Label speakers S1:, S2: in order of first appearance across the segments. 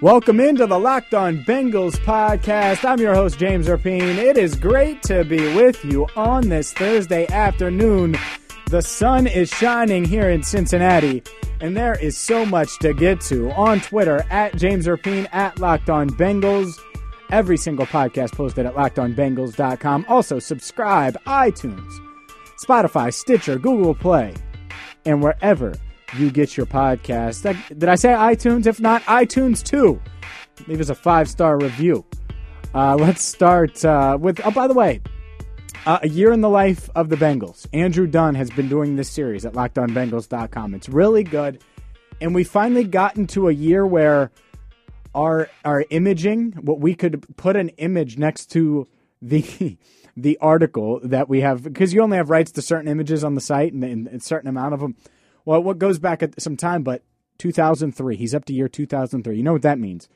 S1: Welcome into the Locked On Bengals podcast. I'm your host, James Rapien. It is great to be with you on this Thursday afternoon. The sun is shining here in Cincinnati, and there is so much to get to on Twitter at James Rapien, at Locked On Bengals. Every single podcast posted at lockedonbengals.com. Also, subscribe, iTunes, Spotify, Stitcher, Google Play, and wherever you get your podcast. Did I say iTunes? If not, iTunes too. Leave us a five star review. Uh, let's start uh, with. Oh, by the way, uh, a year in the life of the Bengals. Andrew Dunn has been doing this series at LockedOnBengals.com. It's really good, and we finally got into a year where our our imaging, what we could put an image next to the the article that we have, because you only have rights to certain images on the site and, and a certain amount of them well, what goes back at some time, but 2003. He's up to year 2003. You know what that means?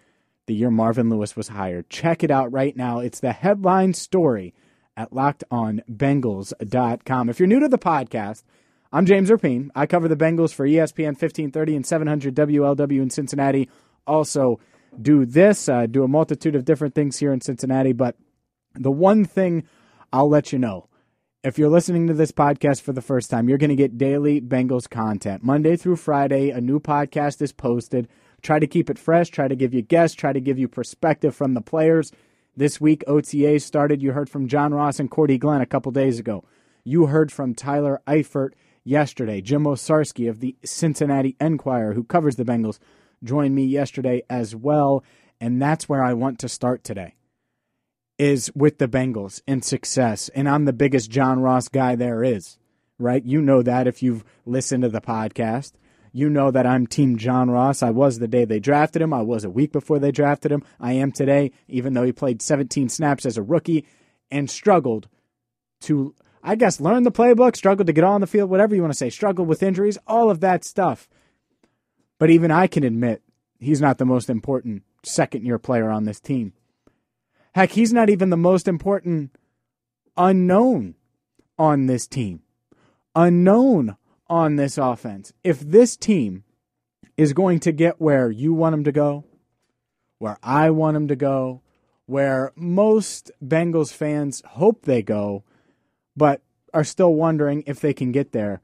S1: The year Marvin Lewis was hired. Check it out right now. It's the headline story at lockedonbengals.com. If you're new to the podcast, I'm James Rapien. I cover the Bengals for ESPN 1530 and 700 WLW in Cincinnati. Also, do this, uh, do a multitude of different things here in Cincinnati. But the one thing I'll let you know if you're listening to this podcast for the first time, you're going to get daily Bengals content. Monday through Friday, a new podcast is posted. Try to keep it fresh, try to give you guests, try to give you perspective from the players. This week, OTA started. You heard from John Ross and Cordy Glenn a couple days ago. You heard from Tyler Eifert yesterday. Jim Owczarski of the Cincinnati Enquirer, who covers the Bengals, joined me yesterday as well. And that's where I want to start today is with the Bengals and success. And I'm the biggest John Ross guy there is, right? You know that if you've listened to the podcast. You know that I'm Team John Ross. I was the day they drafted him. I was a week before they drafted him. I am today, even though he played 17 snaps as a rookie and struggled to, I guess, learn the playbook, struggled to get on the field, whatever you want to say, struggled with injuries, all of that stuff. But even I can admit he's not the most important second year player on this team. Heck, he's not even the most important unknown on this team. Unknown on this offense. If this team is going to get where you want them to go, where I want them to go, where most Bengals fans hope they go, but are still wondering if they can get there,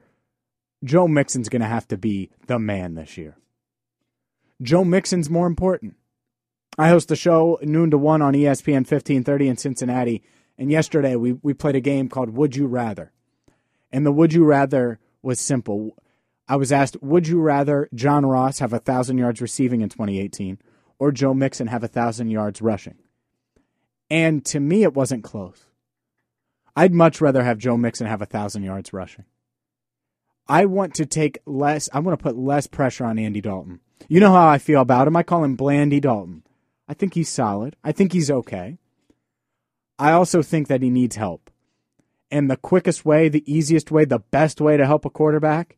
S1: Joe Mixon's going to have to be the man this year. Joe Mixon's more important. I host a show noon to one on ESPN 1530 in Cincinnati. And yesterday we, we played a game called Would You Rather. And the Would You Rather was simple. I was asked, Would you rather John Ross have a 1,000 yards receiving in 2018 or Joe Mixon have a 1,000 yards rushing? And to me, it wasn't close. I'd much rather have Joe Mixon have a 1,000 yards rushing. I want to take less, I want to put less pressure on Andy Dalton. You know how I feel about him. I call him Blandy Dalton. I think he's solid. I think he's okay. I also think that he needs help. And the quickest way, the easiest way, the best way to help a quarterback,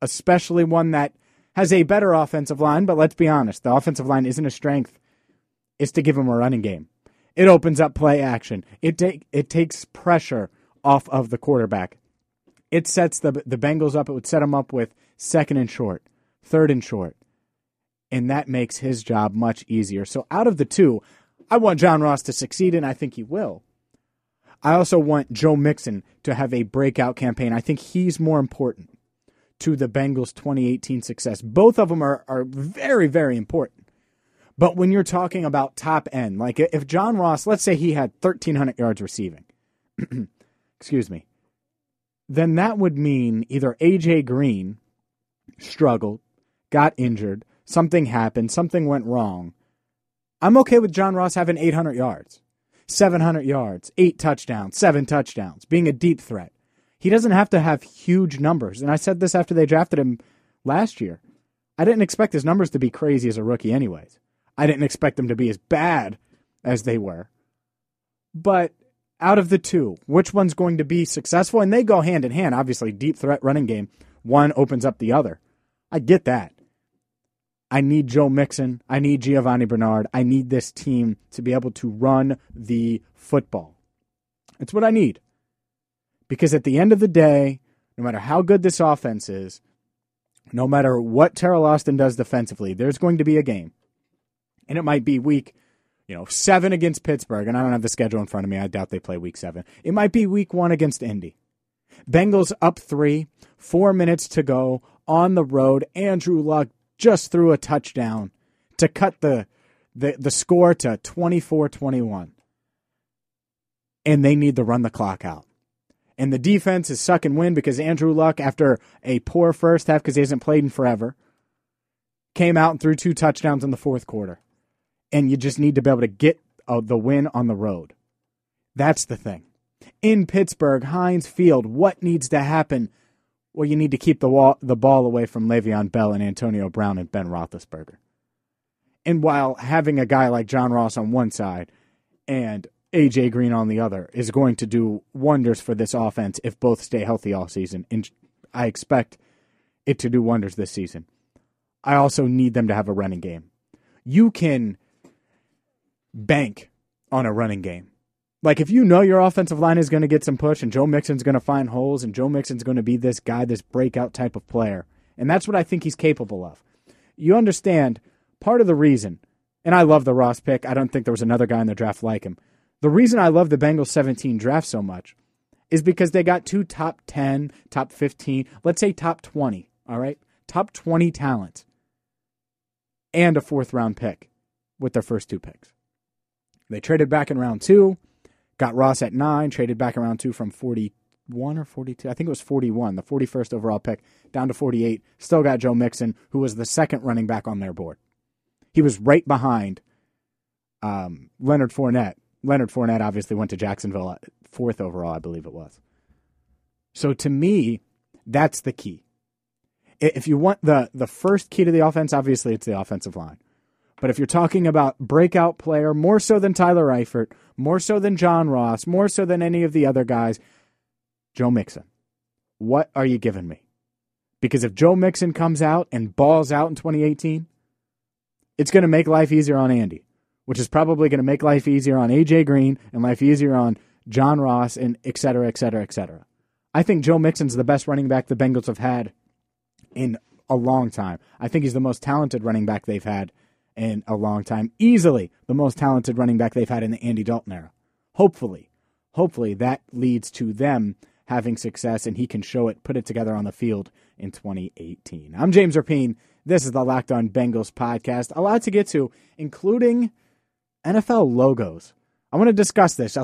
S1: especially one that has a better offensive line, but let's be honest, the offensive line isn't a strength, is to give him a running game. It opens up play action. It take it takes pressure off of the quarterback. It sets the the Bengals up. It would set them up with second and short, third and short, and that makes his job much easier. So out of the two, I want John Ross to succeed, and I think he will. I also want Joe Mixon to have a breakout campaign. I think he's more important to the Bengals' 2018 success. Both of them are, are very, very important. But when you're talking about top end, like if John Ross, let's say he had 1,300 yards receiving, excuse me, then that would mean either AJ Green struggled, got injured, something happened, something went wrong. I'm okay with John Ross having 800 yards, 700 yards, eight touchdowns, seven touchdowns, being a deep threat. He doesn't have to have huge numbers. And I said this after they drafted him last year. I didn't expect his numbers to be crazy as a rookie, anyways. I didn't expect them to be as bad as they were. But out of the two, which one's going to be successful? And they go hand in hand. Obviously, deep threat running game, one opens up the other. I get that. I need Joe Mixon. I need Giovani Bernard. I need this team to be able to run the football. It's what I need. Because at the end of the day, no matter how good this offense is, no matter what Teryl Austin does defensively, there's going to be a game. And it might be week you know, seven against Pittsburgh, and I don't have the schedule in front of me. I doubt they play week seven. It might be week one against Indy. Bengals up three, four minutes to go on the road. Andrew Luck just threw a touchdown to cut the the, the score to 24-21. And they need to run the clock out. And the defense is suck and win because Andrew Luck, after a poor first half because he hasn't played in forever, came out and threw two touchdowns in the fourth quarter and you just need to be able to get uh, the win on the road. That's the thing. In Pittsburgh, Heinz Field, what needs to happen? Well, you need to keep the wall, the ball away from Le'Veon Bell and Antonio Brown and Ben Roethlisberger. And while having a guy like John Ross on one side and AJ Green on the other is going to do wonders for this offense if both stay healthy all season, and I expect it to do wonders this season. I also need them to have a running game. You can bank on a running game. Like if you know your offensive line is going to get some push and Joe Mixon's going to find holes and Joe Mixon's going to be this guy, this breakout type of player. And that's what I think he's capable of. You understand part of the reason, and I love the Ross pick. I don't think there was another guy in the draft like him. The reason I love the Bengals 17 draft so much is because they got two top 10, top 15, let's say top 20, all right? Top 20 talent and a fourth round pick with their first two picks. They traded back in round two, got Ross at nine, traded back around two from 41 or 42. I think it was 41, the 41st overall pick, down to 48. Still got Joe Mixon, who was the second running back on their board. He was right behind um, Leonard Fournette. Leonard Fournette obviously went to Jacksonville, fourth overall, I believe it was. So to me, that's the key. If you want the the first key to the offense, obviously it's the offensive line. But if you're talking about breakout player, more so than Tyler Eifert, more so than John Ross, more so than any of the other guys, Joe Mixon. What are you giving me? Because if Joe Mixon comes out and balls out in 2018, it's going to make life easier on Andy, which is probably going to make life easier on AJ Green and life easier on John Ross and et cetera, et cetera, et cetera. I think Joe Mixon's the best running back the Bengals have had in a long time. I think he's the most talented running back they've had in a long time. Easily the most talented running back they've had in the Andy Dalton era. Hopefully, hopefully that leads to them having success and he can show it, put it together on the field in 2018. I'm James Rapien. This is the Locked On Bengals podcast. A lot to get to, including NFL logos. I want to discuss this.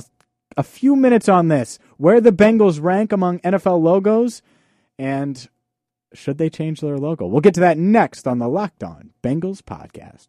S1: A few minutes on this, where the Bengals rank among NFL logos, and should they change their logo? We'll get to that next on the Locked On Bengals podcast.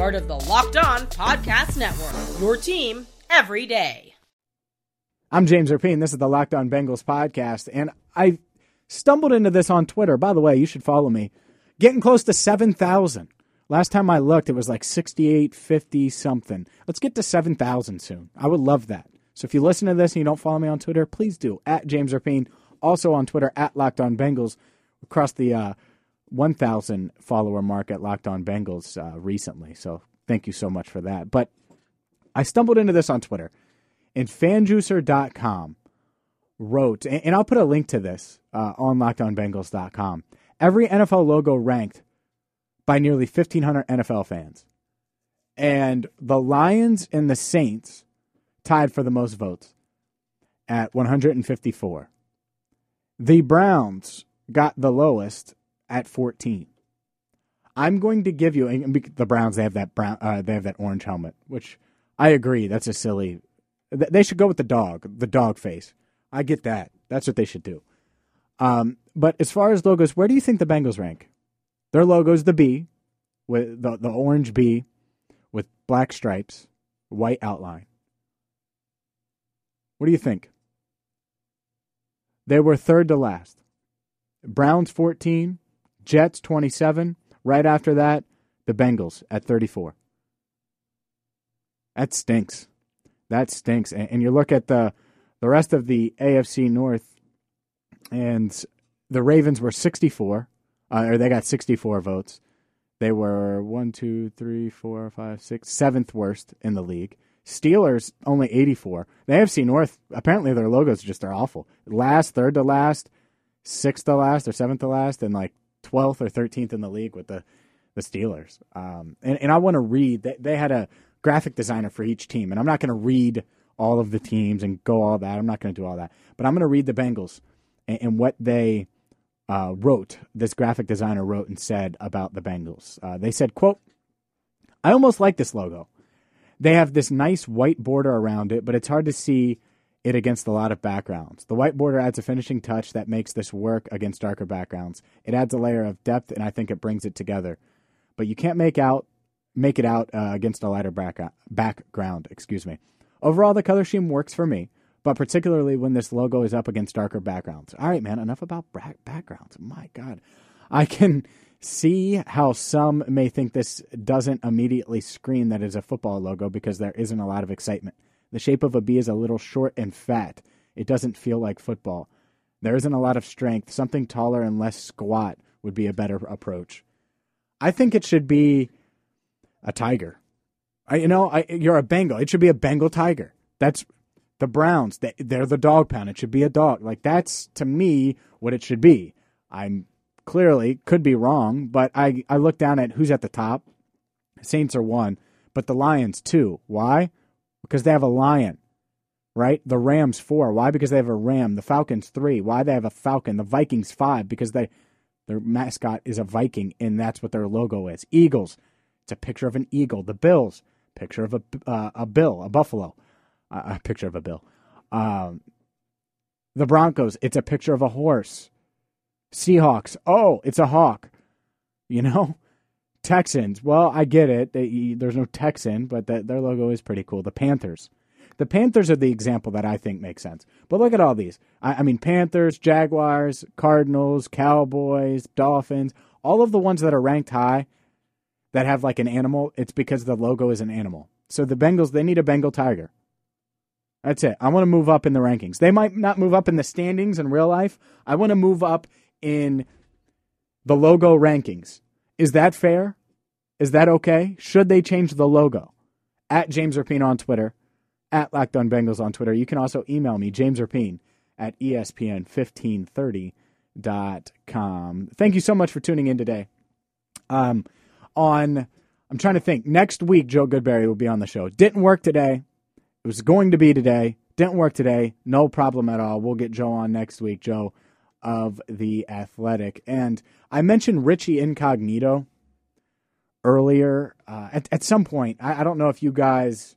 S2: part of the Locked On Podcast Network. Your team every day.
S1: I'm James Rapien. This is the Locked On Bengals podcast, and I stumbled into this on Twitter. By the way, you should follow me. Getting close to 7,000. Last time I looked, it was like 6850 something. Let's get to 7,000 soon. I would love that. So if you listen to this and you don't follow me on Twitter, please do. At James Rapien. Also on Twitter, at Locked On Bengals. Across the uh, 1,000 follower mark at Locked On Bengals uh, recently. So thank you so much for that. But I stumbled into this on Twitter, and fanjuicer.com wrote, and I'll put a link to this uh, on lockedonbengals.com. Every NFL logo ranked by nearly 1,500 NFL fans. And the Lions and the Saints tied for the most votes at 154. The Browns got the lowest at 14. I'm going to give you the Browns. They have that brown. Uh, they have that orange helmet, which I agree. That's a silly. They should go with the dog, the dog face. I get that. That's what they should do. Um, but as far as logos, where do you think the Bengals rank? Their logo is the B, with the the orange B, with black stripes, white outline. What do you think? They were third to last. Browns 14, Jets 27. Right after that, the Bengals at 34. That stinks. That stinks. And, you look at the the rest of the AFC North, and the Ravens were 64, uh, or they got 64 votes. They were one, two, three, four, five, six, seventh worst in the league. Steelers only 84. The AFC North, apparently their logos just are awful. Last, third to last, sixth to last, or seventh to last, and like 12th or 13th in the league with the, the Steelers. Um, and, and I want to read, they, they had a graphic designer for each team, and I'm not going to read all of the teams and go all that. I'm not going to do all that. But I'm going to read the Bengals and, and what they uh, wrote, this graphic designer wrote and said about the Bengals. Uh, they said, quote, I almost like this logo. They have this nice white border around it, but it's hard to see it against a lot of backgrounds. The white border adds a finishing touch that makes this work against darker backgrounds. It adds a layer of depth, and I think it brings it together. But you can't make out make it out uh, against a lighter back, background. Excuse me. Overall, the color scheme works for me, but particularly when this logo is up against darker backgrounds. All right, man, enough about backgrounds. My God. I can see how some may think this doesn't immediately scream that it's a football logo because there isn't a lot of excitement. The shape of a B is a little short and fat. It doesn't feel like football. There isn't a lot of strength. Something taller and less squat would be a better approach. I think it should be a tiger. I, you know, I, you're a Bengal. It should be a Bengal tiger. That's the Browns. They, they're the dog pound. It should be a dog. Like that's to me what it should be. I'm clearly could be wrong, but I I look down at who's at the top. Saints are one, but the Lions two. Why? Because they have a lion. Right? The Rams four. Why? Because they have a ram. The Falcons three. Why they have a falcon. The Vikings five. Because they their mascot is a Viking, and that's what their logo is. Eagles. It's a picture of an eagle. The Bills picture of a uh, a bill, a buffalo, uh, a picture of a bill. Um, the Broncos, it's a picture of a horse. Seahawks, oh, it's a hawk. You know, Texans, well, I get it. They, there's no Texan, but the, their logo is pretty cool. The Panthers. The Panthers are the example that I think makes sense. But look at all these. I, I mean, Panthers, Jaguars, Cardinals, Cowboys, Dolphins, all of the ones that are ranked high that have like an animal, it's because the logo is an animal. So the Bengals, they need a Bengal tiger. That's it. I want to move up in the rankings. They might not move up in the standings in real life. I want to move up in the logo rankings. Is that fair? Is that okay? Should they change the logo? At James Rapien on Twitter, at Locked On Bengals on Twitter. You can also email me, James Rapien at ESPN1530.com. Thank you so much for tuning in today. Um, on, I'm trying to think, next week, Joe Goodberry will be on the show. Didn't work today. It was going to be today. Didn't work today. No problem at all. We'll get Joe on next week, Joe of The Athletic. And I mentioned Richie Incognito earlier. Uh, at, at some point, I, I don't know if you guys.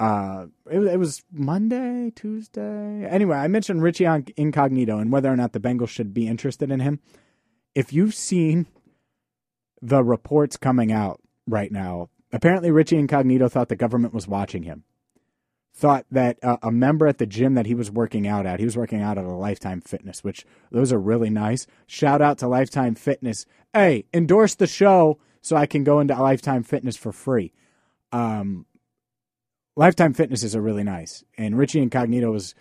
S1: Uh, it, it, was Monday, Tuesday. Anyway, I mentioned Richie Incognito and whether or not the Bengals should be interested in him. If you've seen the reports coming out right now. Apparently, Richie Incognito thought the government was watching him. Thought that uh, a member at the gym that he was working out at, he was working out at a Lifetime Fitness, which those are really nice. Shout out to Lifetime Fitness. Hey, endorse the show so I can go into Lifetime Fitness for free. Um, Lifetime Fitness is a really nice. And Richie Incognito was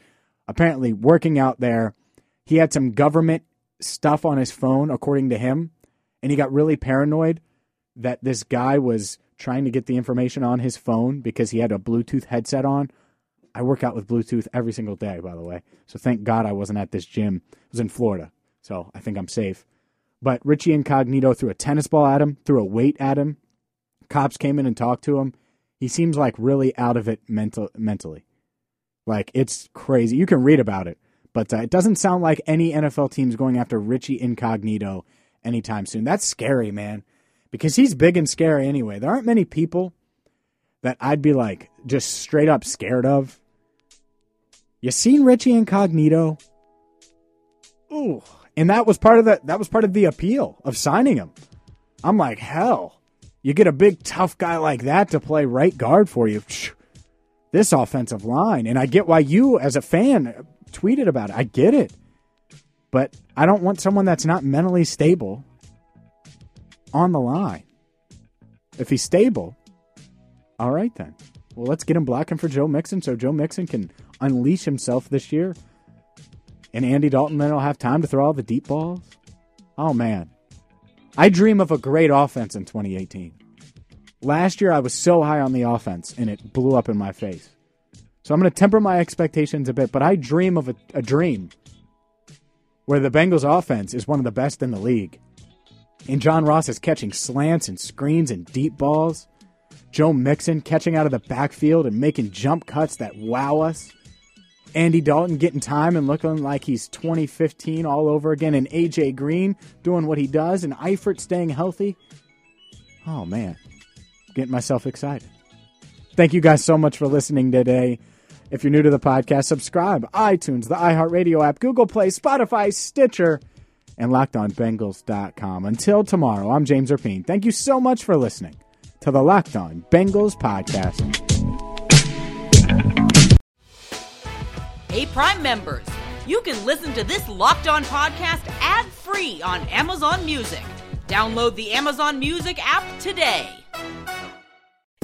S1: apparently working out there. He had some government stuff on his phone, according to him, and he got really paranoid that this guy was trying to get the information on his phone because he had a Bluetooth headset on. I work out with Bluetooth every single day, by the way. So thank God I wasn't at this gym. I was in Florida, so I think I'm safe. But Richie Incognito threw a tennis ball at him, threw a weight at him. Cops came in and talked to him. He seems like really out of it mental, mentally. Like it's crazy. You can read about it, but uh, it doesn't sound like any NFL team's going after Richie Incognito anytime soon. That's scary, man, because he's big and scary anyway. There aren't many people that I'd be like just straight up scared of. You seen Richie Incognito? Ooh, and that was part of the that was part of the appeal of signing him. I'm like, hell, you get a big tough guy like that to play right guard for you. This offensive line, and I get why you, as a fan, tweeted about it. I get it, but I don't want someone that's not mentally stable on the line. If he's stable, all right then. Well, let's get him blocking for Joe Mixon so Joe Mixon can unleash himself this year. And Andy Dalton then will have time to throw all the deep balls. Oh, man. I dream of a great offense in 2018. Last year, I was so high on the offense, and it blew up in my face. So I'm going to temper my expectations a bit, but I dream of a, a dream where the Bengals offense is one of the best in the league. And John Ross is catching slants and screens and deep balls. Joe Mixon catching out of the backfield and making jump cuts that wow us. Andy Dalton getting time and looking like he's 2015 all over again, and AJ Green doing what he does, and Eifert staying healthy. Oh man, getting myself excited. Thank you guys so much for listening today. If you're new to the podcast, subscribe. iTunes, the iHeartRadio app, Google Play, Spotify, Stitcher, and LockedOnBengals.com. Until tomorrow, I'm James Rapien. Thank you so much for listening to the Locked On Bengals podcast.
S2: Hey, Prime members, you can listen to this Locked On podcast ad free on Amazon Music. Download the Amazon Music app today.